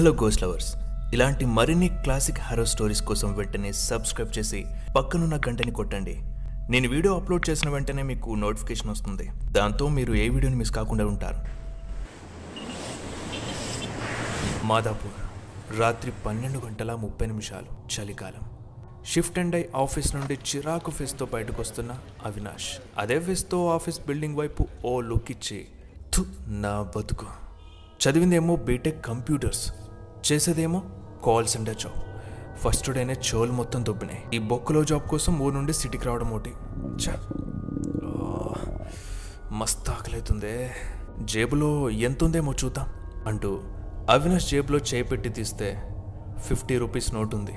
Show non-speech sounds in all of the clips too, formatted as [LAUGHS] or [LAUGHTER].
Hello goes lovers ఇలాంటి మరిన్ని classic harrow stories కోసం వెంటనే సబ్స్క్రైబ్ చేసి పక్కనున్న గంటని కొట్టండి. నేను వీడియో అప్లోడ్ చేసిన వెంటనే మీకు నోటిఫికేషన్ వస్తుంది. దాంతో మీరు ఏ వీడియోని మిస్ కాకుండా ఉంటారు. మాదాపూర్ రాత్రి పన్నెండు గంటల ముప్పై నిమిషాలు చలికాలం. షిఫ్ట్ అండ్ అయి ఆఫీస్ నుండి చిరాకు ఫేస్తో బయటకు వస్తున్న అవినాష్. అదే ఫేస్తో ఆఫీస్ బిల్డింగ్ వైపు ఓ లుక్ ఇచ్చి నా బతుకు. చదివిందేమో బీటెక్ కంప్యూటర్స్ చేసేదేమో? కాల్ సెంటర్ జాబ్ ఫస్ట్ డేనే చోలు మొత్తం దొబ్బినాయి. ఈ బొక్కలో జాబ్ కోసం ఊరు నుండి సిటీకి రావడం ఒకటి. ఛ, మస్తు ఆకలవుతుందే జేబులో ఎంత ఉందేమో చూద్దాం అంటూ అవినాష్ జేబులో చేయి పెట్టి తీస్తే ఫిఫ్టీ రూపీస్ నోట్ ఉంది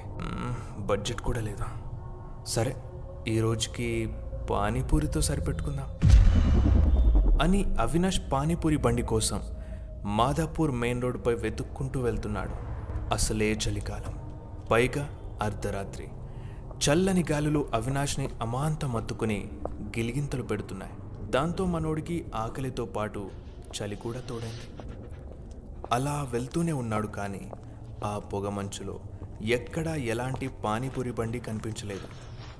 బడ్జెట్ కూడా లేదా? సరే ఈ రోజుకి పానీపూరితో సరిపెట్టుకుందాం. అని అవినాష్ పానీపూరి బండి కోసం మాదాపూర్ మెయిన్ రోడ్డుపై వెతుక్కుంటూ వెళ్తున్నాడు. అసలే చలికాలం. పైగా అర్ధరాత్రి. చల్లని గాలులు అవినాష్ని అమాంతం అత్తుకుని గిలిగింతలు పెడుతున్నాయి. దాంతో మనోడికి ఆకలితో పాటు చలి కూడా తోడైంది. అలా వెళ్తూనే ఉన్నాడు కానీ ఆ పొగ మంచులో ఎక్కడా ఎలాంటి పానీపూరి బండి కనిపించలేదు.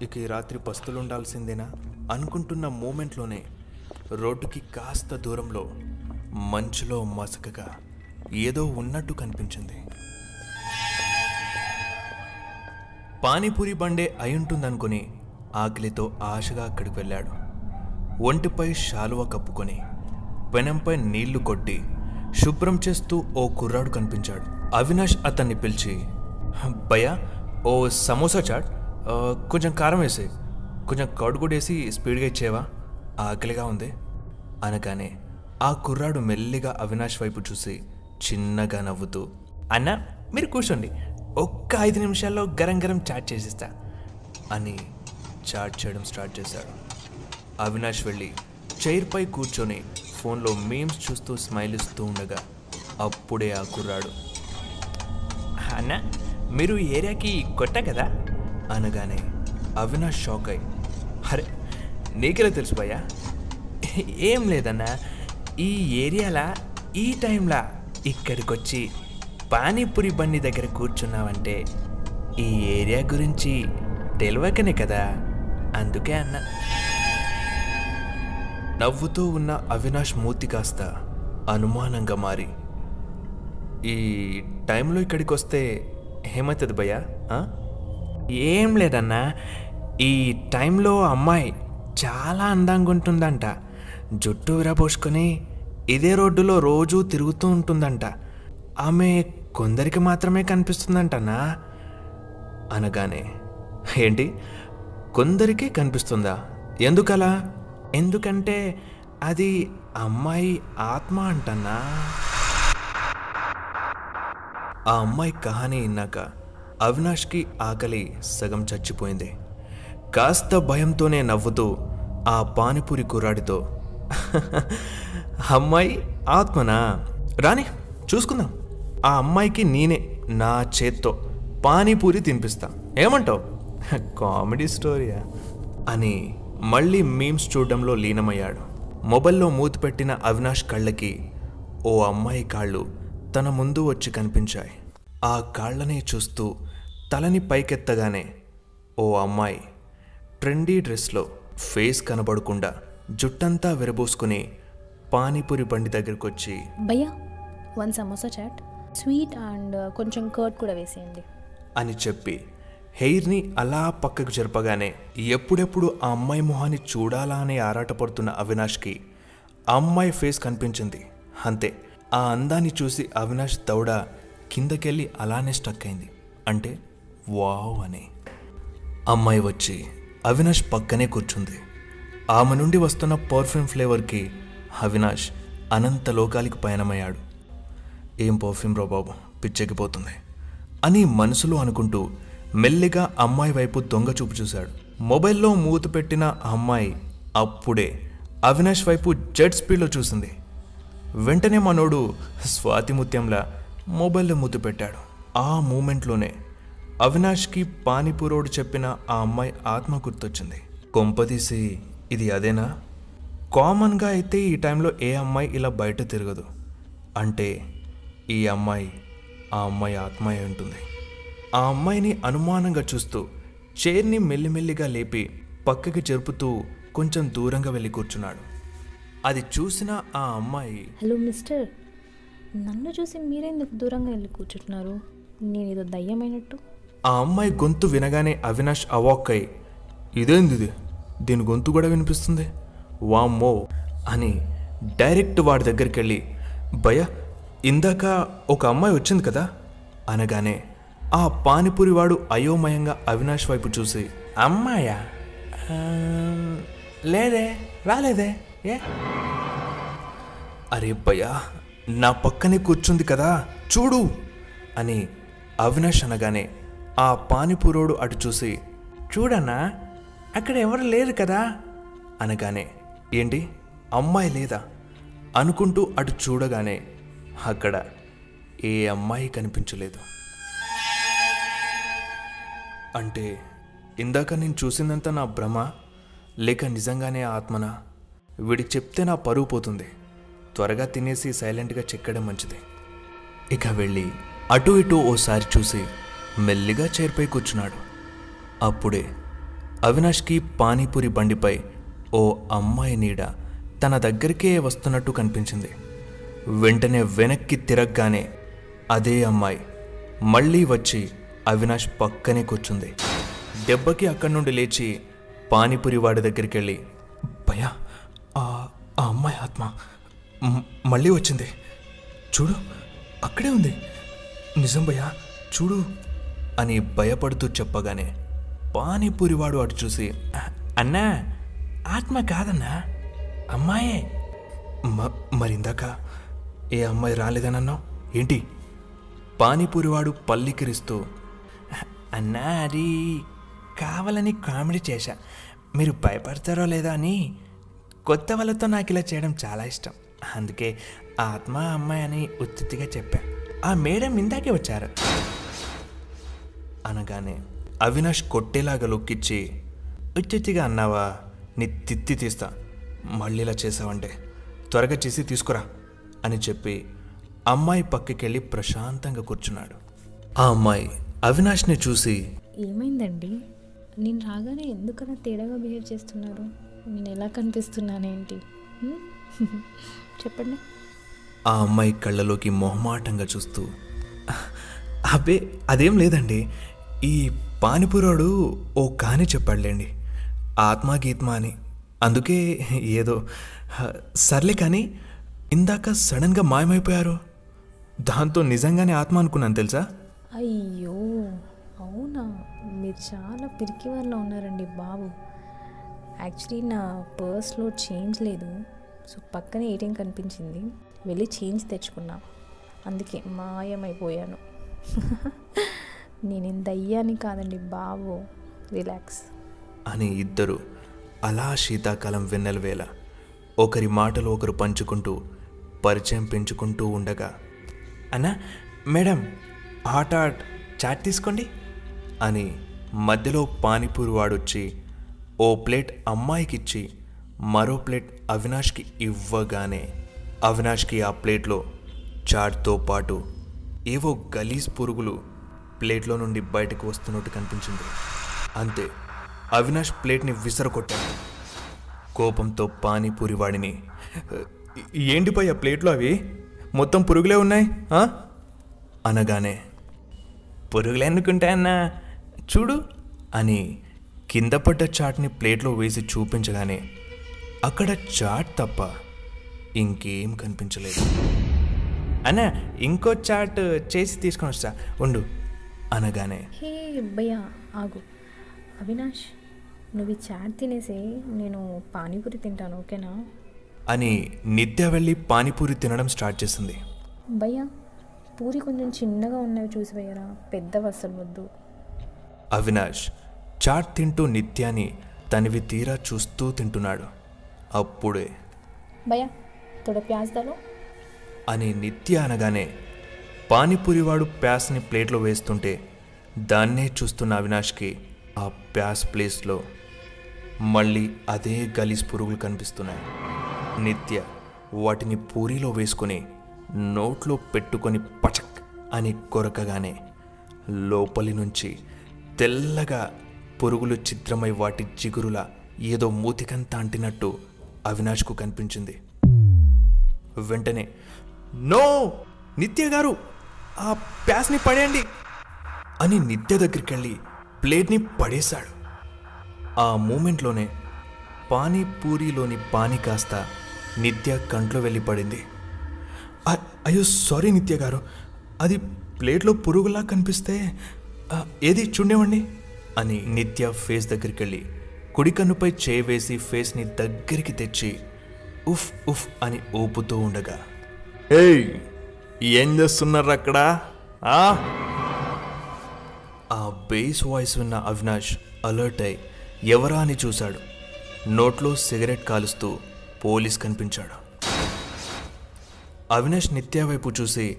ఇక ఈ రాత్రి పస్తులుండాల్సిందేనా? అనుకుంటున్న మూమెంట్లోనే రోడ్డుకి కాస్త దూరంలో మంచులో మసకగా ఏదో ఉన్నట్టు కనిపించింది. పానీపూరి బండే అయింటుందనుకుని ఆకలితో ఆశగా అక్కడికి వెళ్ళాడు. ఒంటిపై శాలువ కప్పుకొని పెనంపై నీళ్ళు కొట్టి శుభ్రం చేస్తూ ఓ కుర్రాడు కనిపించాడు. అవినాష్ అతన్ని పిలిచి భయ్యా ఓ సమోసా చాట్ కొంచెం కారం వేసే కొంచెం కౌడు కూడా వేసి స్పీడ్గా ఇచ్చేవా ఆకలిగా ఉంది. అనగానే ఆ కుర్రాడు మెల్లిగా అవినాష్ వైపు చూసి చిన్నగా నవ్వుతూ అన్న మీరు కూర్చోండి. ఒక్క ఐదు నిమిషాల్లో గరం గరం చాట్ చేసిస్తా అని చాట్ చేయడం స్టార్ట్ చేశాడు. అవినాష్ వెళ్ళి చైర్పై కూర్చొని ఫోన్లో మేమ్స్ చూస్తూ స్మైల్ ఇస్తూ ఉండగా అప్పుడే ఆ కుర్రాడు అన్న మీరు ఈ ఏరియాకి కొట్ట కదా? అనగానే అవినాష్ షాక్ అయి అరే నీకెలా తెలుసు భయ్యా? ఏం లేదన్నా ఈ ఏరియాలా ఈ టైంలా ఇక్కడికొచ్చి పానీపూరి బండి దగ్గర కూర్చున్నావంటే ఈ ఏరియా గురించి తెలియకనే కదా. అందుకే అన్నా. నవ్వుతూ ఉన్న అవినాష్ మూతి కాస్త అనుమానంగా మారి. ఈ టైంలో ఇక్కడికి వస్తే ఏమవుతుంది భయ్యా ఏం లేదన్నా ఈ టైంలో అమ్మాయి చాలా అందంగా ఉంటుందంట. జుట్టు విరబోసుకొని ఇదే రోడ్డులో రోజూ తిరుగుతూ ఉంటుందంట. ఆమె కొందరికి మాత్రమే కనిపిస్తుందంటనా? అనగానే ఏంటి? కొందరికి కనిపిస్తుందా? ఎందుకలా? ఎందుకంటే అది అమ్మాయి ఆత్మ అంటన్నా ఆ అమ్మాయి కహాని విన్నాక అవినాష్కి ఆకలి సగం చచ్చిపోయింది. కాస్త భయంతోనే నవ్వుతూ ఆ పానీపూరి కుర్రాడితో [LAUGHS] అమ్మాయి ఆత్మనా? రాని చూసుకుందాం. ఆ అమ్మాయికి నేనే నా చేత్తో పానీపూరి తినిపిస్తా. ఏమంటావు? [LAUGHS] కామెడీ స్టోరీయా? అని మళ్ళీ మీమ్స్ చూడడంలో లీనమయ్యాడు. మొబైల్లో మూతిపెట్టిన అవినాష్ కళ్ళకి ఓ అమ్మాయి కాళ్ళు తన ముందు వచ్చి కనిపించాయి. ఆ కాళ్ళనే చూస్తూ తలని పైకెత్తగానే ఓ అమ్మాయి ట్రెండీ డ్రెస్లో ఫేస్ కనబడకుండా జుట్టంతా విరబోసుకుని పానీపూరి బండి దగ్గరికి వచ్చి భయ్యా one samosa chaat. Sweet and కొంచెం కర్డ్ కూడా వేసేయండి. అని చెప్పి హెయిర్ని అలా పక్కకు జరపగానే ఎప్పుడెప్పుడు ఆ అమ్మాయి మొహాన్ని చూడాలా అని ఆరాటపడుతున్న అవినాష్కి అమ్మాయి ఫేస్ కనిపించింది. అంతే ఆ అందాన్ని చూసి అవినాష్ దౌడ కిందకెళ్ళి అలానే స్టక్ అయింది. అంటే వావ్ అని. అమ్మాయి వచ్చి అవినాష్ పక్కనే కూర్చుంది. ఆమె నుండి వస్తున్న పర్ఫ్యూమ్ ఫ్లేవర్కి అవినాష్ అనంత లోకాలకి పయనమయ్యాడు. ఏం పర్ఫ్యూమ్ రా బాబు? పిచ్చెక్కిపోతుంది. అని మనసులో అనుకుంటూ మెల్లిగా అమ్మాయి వైపు దొంగ చూపు చూశాడు. మొబైల్లో మూత పెట్టిన ఆ అమ్మాయి అప్పుడే అవినాష్ వైపు జెట్ స్పీడ్లో చూసింది. వెంటనే మనోడు స్వాతిముత్యంలా మొబైల్లో మూత పెట్టాడు. ఆ మూమెంట్లోనే అవినాష్కి పానీపూరోడు చెప్పిన ఆ అమ్మాయి ఆత్మ గుర్తొచ్చింది. కొంపదీసి ఇది అదేనా? కామన్గా అయితే ఈ టైంలో ఏ అమ్మాయి ఇలా బయట తిరగదు. అంటే ఈ అమ్మాయి ఆ అమ్మాయి ఆత్మ అయి ఉంటుంది ఆ అమ్మాయిని అనుమానంగా చూస్తూ చైర్ని మెల్లిమెల్లిగా లేపి పక్కకి జరుపుతూ కొంచెం దూరంగా వెళ్ళి కూర్చున్నాడు. అది చూసిన ఆ అమ్మాయి హలో మిస్టర్ నన్ను చూసి మీరెందుకు దూరంగా వెళ్ళి కూర్చుంటున్నారు? నేను ఏదో దయ్యమైనట్టు. ఆ అమ్మాయి గొంతు వినగానే అవినాష్ అవాక్కై ఇదేంది ఇది దీని గొంతు కూడా వినిపిస్తుంది. వామ్మో అని డైరెక్ట్ వాడి దగ్గరికి వెళ్ళి భయ ఇందాక ఒక అమ్మాయి వచ్చింది కదా? అనగానే ఆ పానీపూరి వాడు అయోమయంగా అవినాష్ వైపు చూసి అమ్మాయా? లేదే రాలేదే ఏ? అరే భయ్యా నా పక్కనే కూర్చుంది కదా చూడు అని అవినాష్ అనగానే ఆ పానీపూరోడు అటు చూసి చూడన్నా? అక్కడ ఎవరు లేరు కదా? అనగానే ఏంటి? అమ్మాయి లేదా? అనుకుంటూ అటు చూడగానే అక్కడ ఏ అమ్మాయి కనిపించలేదు. అంటే ఇందాక నేను చూసిందంతా నా భ్రమ లేక నిజంగానే ఆత్మనా? వీడికి చెప్తే నా పరువు పోతుంది. త్వరగా తినేసి సైలెంట్గా చెక్కడం మంచిది. ఇక వెళ్ళి అటు ఇటు ఓసారి చూసి మెల్లిగా చేరిపోయి కూర్చున్నాడు. అప్పుడే అవినాష్కి పానీపూరి బండిపై ఓ అమ్మాయి నీడ తన దగ్గరికే వస్తున్నట్టు కనిపించింది. వెంటనే వెనక్కి తిరగగానే అదే అమ్మాయి మళ్ళీ వచ్చి అవినాష్ పక్కనే కూర్చుంది. దెబ్బకి అక్కడి నుండి లేచి పానీపూరి వాడి దగ్గరికి వెళ్ళి భయా ఆ ఆ అమ్మాయి ఆత్మ మళ్ళీ వచ్చింది. చూడు అక్కడే ఉంది. నిజం భయ్యా చూడు అని భయపడుతూ చెప్పగానే పానీపూరివాడు అటు చూసి అన్నా ఆత్మ కాదన్నా అమ్మాయే. మ- మరిందాక? ఏ అమ్మాయి రాలేదనన్నావు? ఏంటి? పానీపూరివాడు పల్లికిరిస్తూ అన్నా అది కావాలని కామెడీ చేశా. మీరు భయపడతారో లేదో అని కొత్త వాళ్ళతో నాకు ఇలా చేయడం చాలా ఇష్టం. అందుకే ఆత్మ అమ్మాయి అని ఉత్తిగా చెప్పా. ఆ మేడం ఇందాకే వచ్చారు. అనగానే అవినాష్ కొట్టేలాగా లుక్కిచ్చి ఉత్తిగా అన్నావా? నీ తిత్తి తీస్తా. మళ్ళీ ఇలా చేసావంటే. త్వరగా చేసి తీసుకురా అని చెప్పి అమ్మాయి పక్కకెళ్ళి ప్రశాంతంగా కూర్చున్నాడు. ఆ అమ్మాయి అవినాష్ని చూసి ఏమైందండి? నేను రాగానే ఎందుకన్నా తేడాగా బిహేవ్ చేస్తున్నారు? నేను ఎలా కనిపిస్తున్నానేంటి? [LAUGHS] చెప్పండి. ఆ అమ్మాయి కళ్ళలోకి మొహమాటంగా చూస్తూ అబ్బే అదేం లేదండి. ఈ పానిపురాడు ఓ కాని చెప్పాడులేండి. ఆత్మాగీత్మా అని. అందుకే ఏదో సర్లే కానీ ఇందాక సడన్గా మాయమైపోయారు. దాంతో నిజంగానే ఆత్మ అనుకున్నాను తెలుసా? అయ్యో అవునా? మీరు చాలా పిరికి వాళ్ళ ఉన్నారండి బాబు. యాక్చువల్లీ నా పర్స్లో చేంజ్ లేదు. సో పక్కనే ఏటీఎం కనిపించింది. వెళ్ళి చేంజ్ తెచ్చుకున్నా. అందుకే మాయమైపోయాను. [LAUGHS] నేను దయ్యాన్ని కాదండి బాబు రిలాక్స్. అని ఇద్దరు అలా శీతాకాలం వెన్నెల వేళ ఒకరి మాటలు ఒకరు పంచుకుంటూ పరిచయం పెంచుకుంటూ ఉండగా అన్నా మేడం హాట్ హాట్ చాట్ తీసుకోండి అని మధ్యలో పానీపూరి వాడొచ్చి ఓ ప్లేట్ అమ్మాయికిచ్చి మరో ప్లేట్ అవినాష్కి ఇవ్వగానే అవినాష్కి ఆ ప్లేట్లో చాట్తో పాటు ఏవో గలీజ్ పురుగులు ప్లేట్లో నుండి బయటకు వస్తున్నట్టు కనిపించింది. అంతే అవినాష్ ప్లేట్ని విసరకొట్టాడు కోపంతో పానీపూరి వాడిని ఏంటిపోయి ఆ ప్లేట్లో అవి? మొత్తం పురుగులే ఉన్నాయి అనగానే పురుగులు ఎందుకుంటాయన్నా చూడు అని కింద పడ్డ చాట్ని ప్లేట్లో వేసి చూపించగానే అక్కడ చాట్ తప్ప ఇంకేం కనిపించలేదు. అన్నా ఇంకో చాట్ చేసి తీసుకొని వస్తా ఉండు. అనగానే హే భయ్యా ఆగు. అవినాష్ నువ్వు ఈ చాట్ తినేసే నేను పానీపూరి తింటాను ఓకేనా? అని నిత్య వెళ్ళి పానీపూరి తినడం స్టార్ట్ చేసింది. భయ్యా పూరి కొంచెం చిన్నగా ఉన్నవి చూసి భయ్యరా పెద్దవి అస్సలు వద్దు. అవినాష్ చాట్ తింటూ నిత్యాన్ని తనివి తీరా చూస్తూ తింటున్నాడు. అప్పుడే భయ్యా తోడ ప్యాజ్ దాలో. అని నిత్య అనగానే పానీపూరివాడు ప్యాస్ని ప్లేట్లో వేస్తుంటే దాన్నే చూస్తున్న అవినాష్కి ఆ ప్యాస్ ప్లేస్లో మళ్ళీ అదే గలీజ్ పురుగులు కనిపిస్తున్నాయి. నిత్య వాటిని పూరిలో వేసుకొని నోట్లో పెట్టుకొని పచక్ అని కొరకగానే లోపలి నుంచి తెల్లగా పురుగులు చిత్రమై వాటి జిగురుల ఏదో మూతికంతా అంటినట్టు అవినాష్కు కనిపించింది. వెంటనే నో! నిత్య గారు! ఆ ప్యాస్ని పడేయండి. అని నిత్య దగ్గరికి వెళ్ళి ప్లేట్ని పడేశాడు. ఆ మూమెంట్లోనే పానీపూరిలోని పానీ కాస్త నిత్య కంట్లో వెళ్ళి పడింది. "అ- అయ్యో సారీ నిత్య గారు. అది ప్లేట్లో పురుగులా కనిపిస్తే ఏది చూడేవండి అని నిత్య ఫేస్ దగ్గరికి వెళ్ళి కుడి కన్నుపై చేయి వేసి ఫేస్ని దగ్గరికి తెచ్చి ఉఫ్ ఉఫ్ అని ఊపుతూ ఉండగా ఏయ్! ఏం చేస్తున్నారు అక్కడ ఆ? ఆ బేస్ వాయిస్ విన్న అవినాష్ అలర్ట్ అయి ఎవరా అని చూశాడు. నోట్లో సిగరెట్ కాలుస్తూ పోలీస్ కనిపించాడు. అవినాష్ నిత్య వైపు చూసి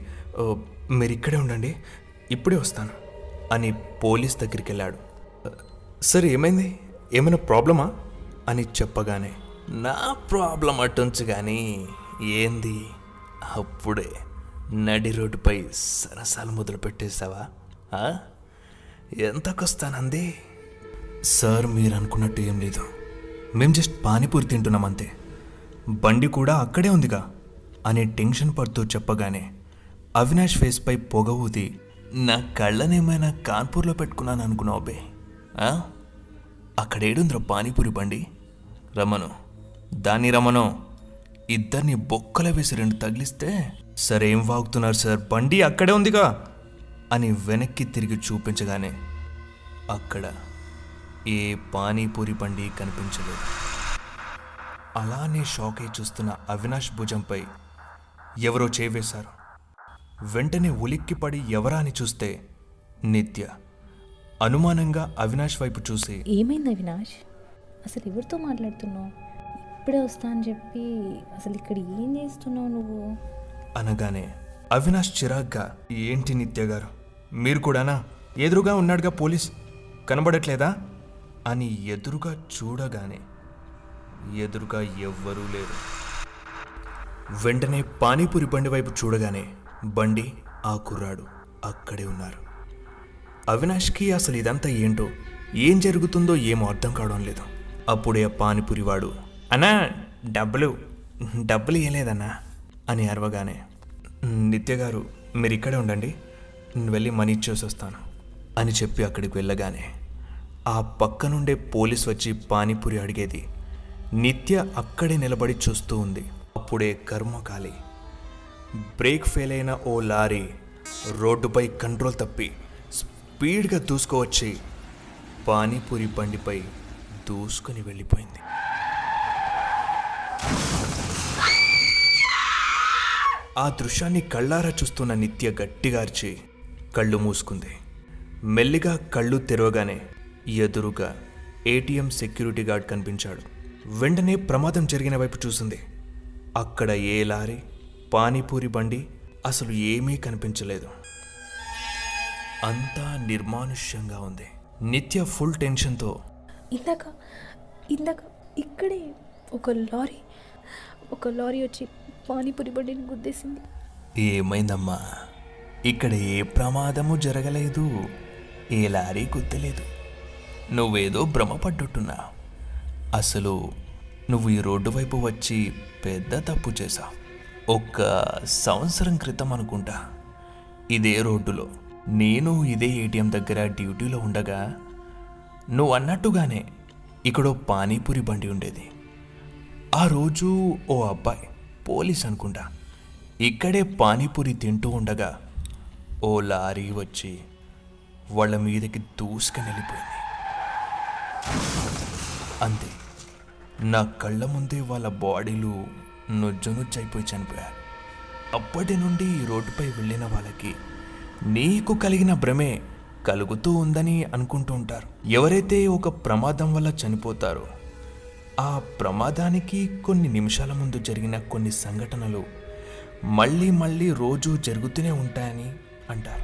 మీరు ఇక్కడే ఉండండి ఇప్పుడే వస్తాను అని పోలీస్ దగ్గరికి వెళ్ళాడు సరే ఏమైంది? ఏమైనా ప్రాబ్లమా? అని చెప్పగానే నా ప్రాబ్లం అటుంచు కానీ ఏంది? అప్పుడే. నడి రోడ్డుపై సరసాలు మొదలు పెట్టేశావా? ఎంతకొస్తానంది? సార్ మీరు అనుకున్నట్టు ఏం లేదు. మేము జస్ట్ పానీపూరి తింటున్నాం అంతే. బండి కూడా అక్కడే ఉందిగా అని టెన్షన్ పడుతూ చెప్పగానే అవినాష్ ఫేస్పై పొగ ఊది నా కళ్ళనేమైనా కాన్పూర్లో పెట్టుకున్నాను అనుకున్నావు బే. ఆ? అక్కడేడుందిరా పానీపూరి బండి? రమను దాన్ని రమను ఇద్దరిని బొక్కల వేసి రెండు తగిలిస్తే సరేం ఏం వాగుతున్నారు సార్. బండి అక్కడే ఉందిగా అని వెనక్కి తిరిగి చూపించగానే అక్కడ ఏ పానీపూరి బండి కనిపించలేదు. అలానే షాక్ అయి చూస్తున్న అవినాష్ భుజంపై ఎవరో చేవేశారు. వెంటనే ఉలిక్కిపడి ఎవరా అని చూస్తే నిత్య. అనుమానంగా అవినాష్ వైపు చూసి ఏమైంది అవినాష్? అసలు ఎవరితో మాట్లాడుతున్నావు? ఇప్పుడే వస్తా అని చెప్పి అసలు ఇక్కడ ఏం చేస్తున్నావు నువ్వు? అనగానే అవినాష్ చిరాగ్గా ఏంటి నిత్య గారు? మీరు కూడానా? ఎదురుగా ఉన్నాడుగా పోలీస్? కనబడట్లేదా? అని ఎదురుగా చూడగానే ఎదురుగా ఎవ్వరూ లేరు. వెంటనే పానీపూరి బండి వైపు చూడగానే బండి ఆ కుర్రాడు అక్కడే ఉన్నారు. అవినాష్కి అసలు ఇదంతా ఏంటో ఏం జరుగుతుందో ఏమో అర్థం కావడం లేదు. అప్పుడే ఆ పానీపూరి వాడు అన్నా డబ్బులు డబ్బులు ఇవ్వలేదన్నా అని అరవగానే నిత్య గారు మీరు ఇక్కడే ఉండండి. నేను వెళ్ళి మనీ ఇచ్చేసి వస్తాను అని చెప్పి అక్కడికి వెళ్ళగానే ఆ పక్క నుండే పోలీస్ వచ్చి పానీపూరి అడిగేది. నిత్య అక్కడే నిలబడి చూస్తూ ఉంది. అప్పుడే కర్మకాలి బ్రేక్ ఫెయిల్ అయిన ఓ లారీ రోడ్డుపై కంట్రోల్ తప్పి స్పీడ్గా దూసుకువచ్చి పానీపూరి బండిపై దూసుకొని వెళ్ళిపోయింది. ఆ దృశ్యాన్ని కళ్ళారా చూస్తున్న నిత్య గట్టిగార్చి కళ్ళు మూసుకుంది. మెల్లిగా కళ్ళు తెరవగానే ఎదురుగా ఏటీఎం సెక్యూరిటీ గార్డ్ కనిపించాడు. వెంటనే ప్రమాదం జరిగిన వైపు చూసింది. అక్కడ ఏ లారీ పానీపూరి బండి అసలు ఏమీ కనిపించలేదు. అంతా నిర్మానుష్యంగా ఉంది. నిత్య ఫుల్ టెన్షన్తో ఇందాక ఇందాక ఇక్కడే ఒక లారీ ఒక లారీ వచ్చి పానీపూరి బండిని గుద్దేసింది. ఏమైందమ్మా? ఇక్కడ ఏ ప్రమాదము జరగలేదు. ఏ లారీ గుద్దలేదు. నువ్వేదో భ్రమపడ్డుట్టున్నా అసలు నువ్వు ఈ రోడ్డు వైపు వచ్చి పెద్ద తప్పు చేశావు. ఒక్క సంవత్సరం క్రితం అనుకుంటా. ఇదే రోడ్డులో. నేను ఇదే ఏటీఎం దగ్గర డ్యూటీలో ఉండగా నువ్వు అన్నట్టుగానే ఇక్కడో పానీపూరి బండి ఉండేది. ఆ రోజు ఓ అబ్బాయి పోలీస్ అనుకుంటా. ఇక్కడే పానీపూరి తింటూ ఉండగా ఓ లారీ వచ్చి వాళ్ళ మీదకి దూసుకుని వెళ్ళిపోయింది. అంతే నా కళ్ళ ముందే వాళ్ళ బాడీలు నుజ్జు నుజ్జైపోయి చనిపోయారు. అప్పటి నుండి రోడ్డుపై వెళ్ళిన వాళ్ళకి నీకు కలిగిన భ్రమే కలుగుతూ ఉందని అనుకుంటూ ఉంటారు. ఎవరైతే ఒక ప్రమాదం వల్ల చనిపోతారో ఆ ప్రమాదానికి కొన్ని నిమిషాల ముందు జరిగిన కొన్ని సంఘటనలు మళ్ళీ మళ్ళీ రోజు జరుగుతూనే ఉంటాయని అంటారు.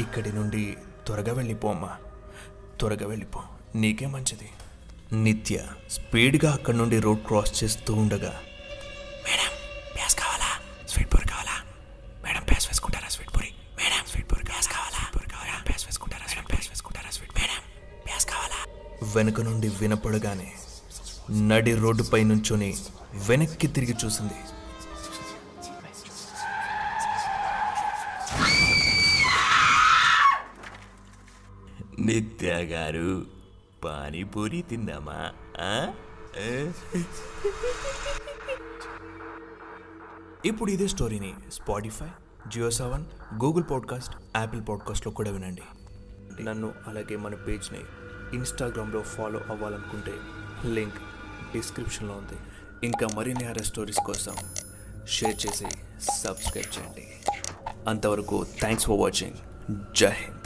ఇక్కడి నుండి త్వరగా వెళ్ళిపోమ్మా. త్వరగా వెళ్ళిపో. నీకే మంచిది. నిత్య స్పీడ్గా అక్కడి నుండి రోడ్ క్రాస్ చేస్తూ ఉండగా వెనుక నుండి వినపడగానే నడి రోడ్డుపై నుంచొని వెనక్కి తిరిగి చూసింది. నిత్య గారు పానీపూరి తిందామా? ఇప్పుడు ఇదే స్టోరీని Spotify Jio Saavn Google podcast Apple పాడ్కాస్ట్లో కూడా వినండి. నన్ను అలాగే మన పేజ్ని ఇన్స్టాగ్రామ్లో ఫాలో అవ్వాలనుకుంటే లింక్ డిస్క్రిప్షన్లో ఉంది. ఇంకా మరిన్ని హర స్టోరీస్ కోసం షేర్ చేసి సబ్స్క్రైబ్ చేయండి. అంతవరకు థ్యాంక్స్ ఫర్ వాచింగ్ జై హింద్.